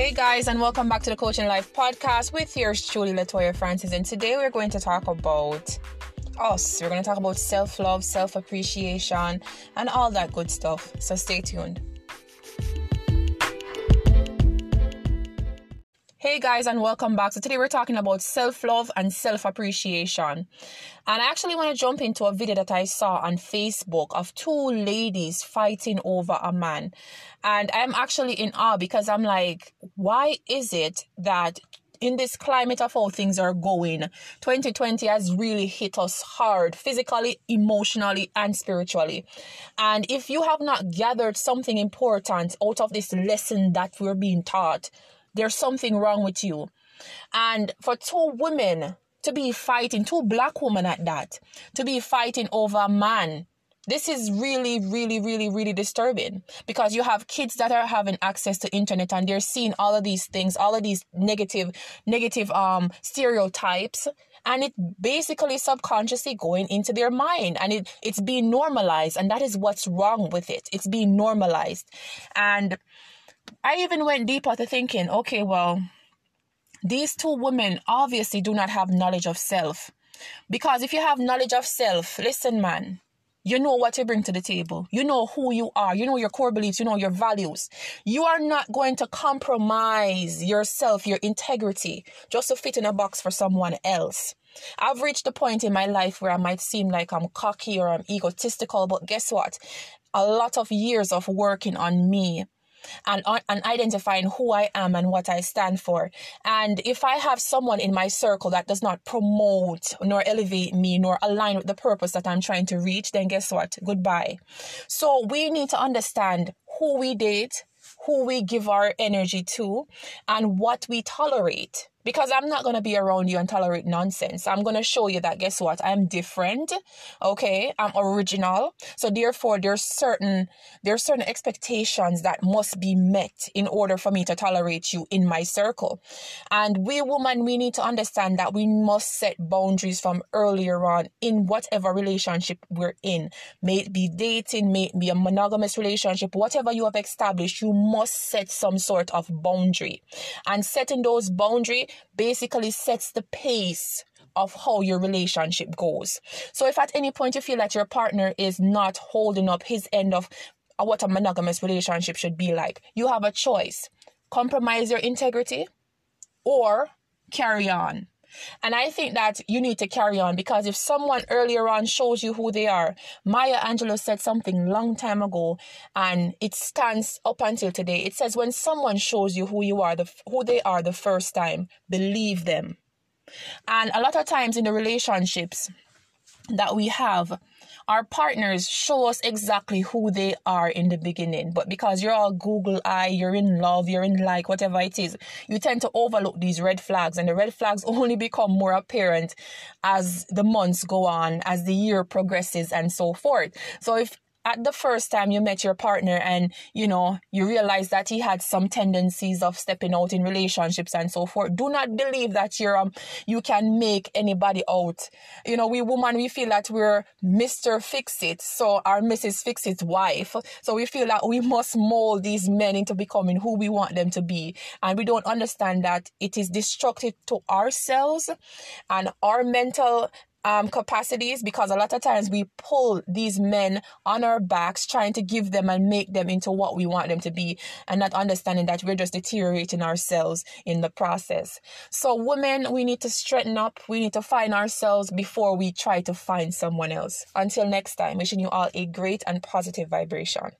Hey guys, and welcome back to the Coaching Life podcast with yours truly, Latoya Francis. And today we're going to talk about us. We're going to talk about self love, self appreciation, and all that good stuff. So stay tuned. Hey guys, and welcome back. So, today we're talking about self love and self appreciation. And I actually want to jump into a video that I saw on Facebook of two ladies fighting over a man. And I'm actually in awe because I'm like, why is it that in this climate of how things are going, 2020 has really hit us hard, physically, emotionally, and spiritually. And if you have not gathered something important out of this lesson that we're being taught, there's something wrong with you. And for two women to be fighting, two black women at that, to be fighting over a man, this is really, really, really, really disturbing. Because you have kids that are having access to internet and they're seeing all of these things, all of these negative, negative um stereotypes. And it basically subconsciously going into their mind. And it, it's being normalized. And that is what's wrong with it. It's being normalized. And I even went deeper to thinking, okay, well, these two women obviously do not have knowledge of self. Because if you have knowledge of self, listen, man, you know what you bring to the table. You know who you are. You know your core beliefs. You know your values. You are not going to compromise yourself, your integrity, just to fit in a box for someone else. I've reached a point in my life where I might seem like I'm cocky or I'm egotistical, but guess what? A lot of years of working on me and, and identifying who I am and what I stand for. And if I have someone in my circle that does not promote nor elevate me nor align with the purpose that I'm trying to reach, then guess what? Goodbye. So we need to understand who we date, who we give our energy to, and what we tolerate because I'm not going to be around you and tolerate nonsense. I'm going to show you that guess what? I'm different. Okay? I'm original. So therefore there's certain there's certain expectations that must be met in order for me to tolerate you in my circle. And we women we need to understand that we must set boundaries from earlier on in whatever relationship we're in. May it be dating, may it be a monogamous relationship, whatever you have established, you must set some sort of boundary. And setting those boundaries basically sets the pace of how your relationship goes. So if at any point you feel that your partner is not holding up his end of uh, what a monogamous relationship should be like, you have a choice. Compromise your integrity or carry on. And I think that you need to carry on because if someone earlier on shows you who they are, Maya Angelou said something long time ago and it stands up until today. It says when someone shows you who you are, the who they are the first time, believe them. And a lot of times in the relationships that we have, our partners show us exactly who they are in the beginning. But because you're all Google eye, you're in love, you're in like, whatever it is, you tend to overlook these red flags. And the red flags only become more apparent as the months go on, as the year progresses, and so forth. So if at the first time you met your partner and you know you realize that he had some tendencies of stepping out in relationships and so forth do not believe that you're um you can make anybody out. You know we woman we feel that we're mr fix it so our mrs fix it wife. So we feel that we must mold these men into becoming who we want them to be. And we don't understand that it is destructive to ourselves and our mental um, capacities because a lot of times we pull these men on our backs trying to give them and make them into what we want them to be and not understanding that we're just deteriorating ourselves in the process. So women, we need to straighten up. We need to find ourselves before we try to find someone else. Until next time, wishing you all a great and positive vibration.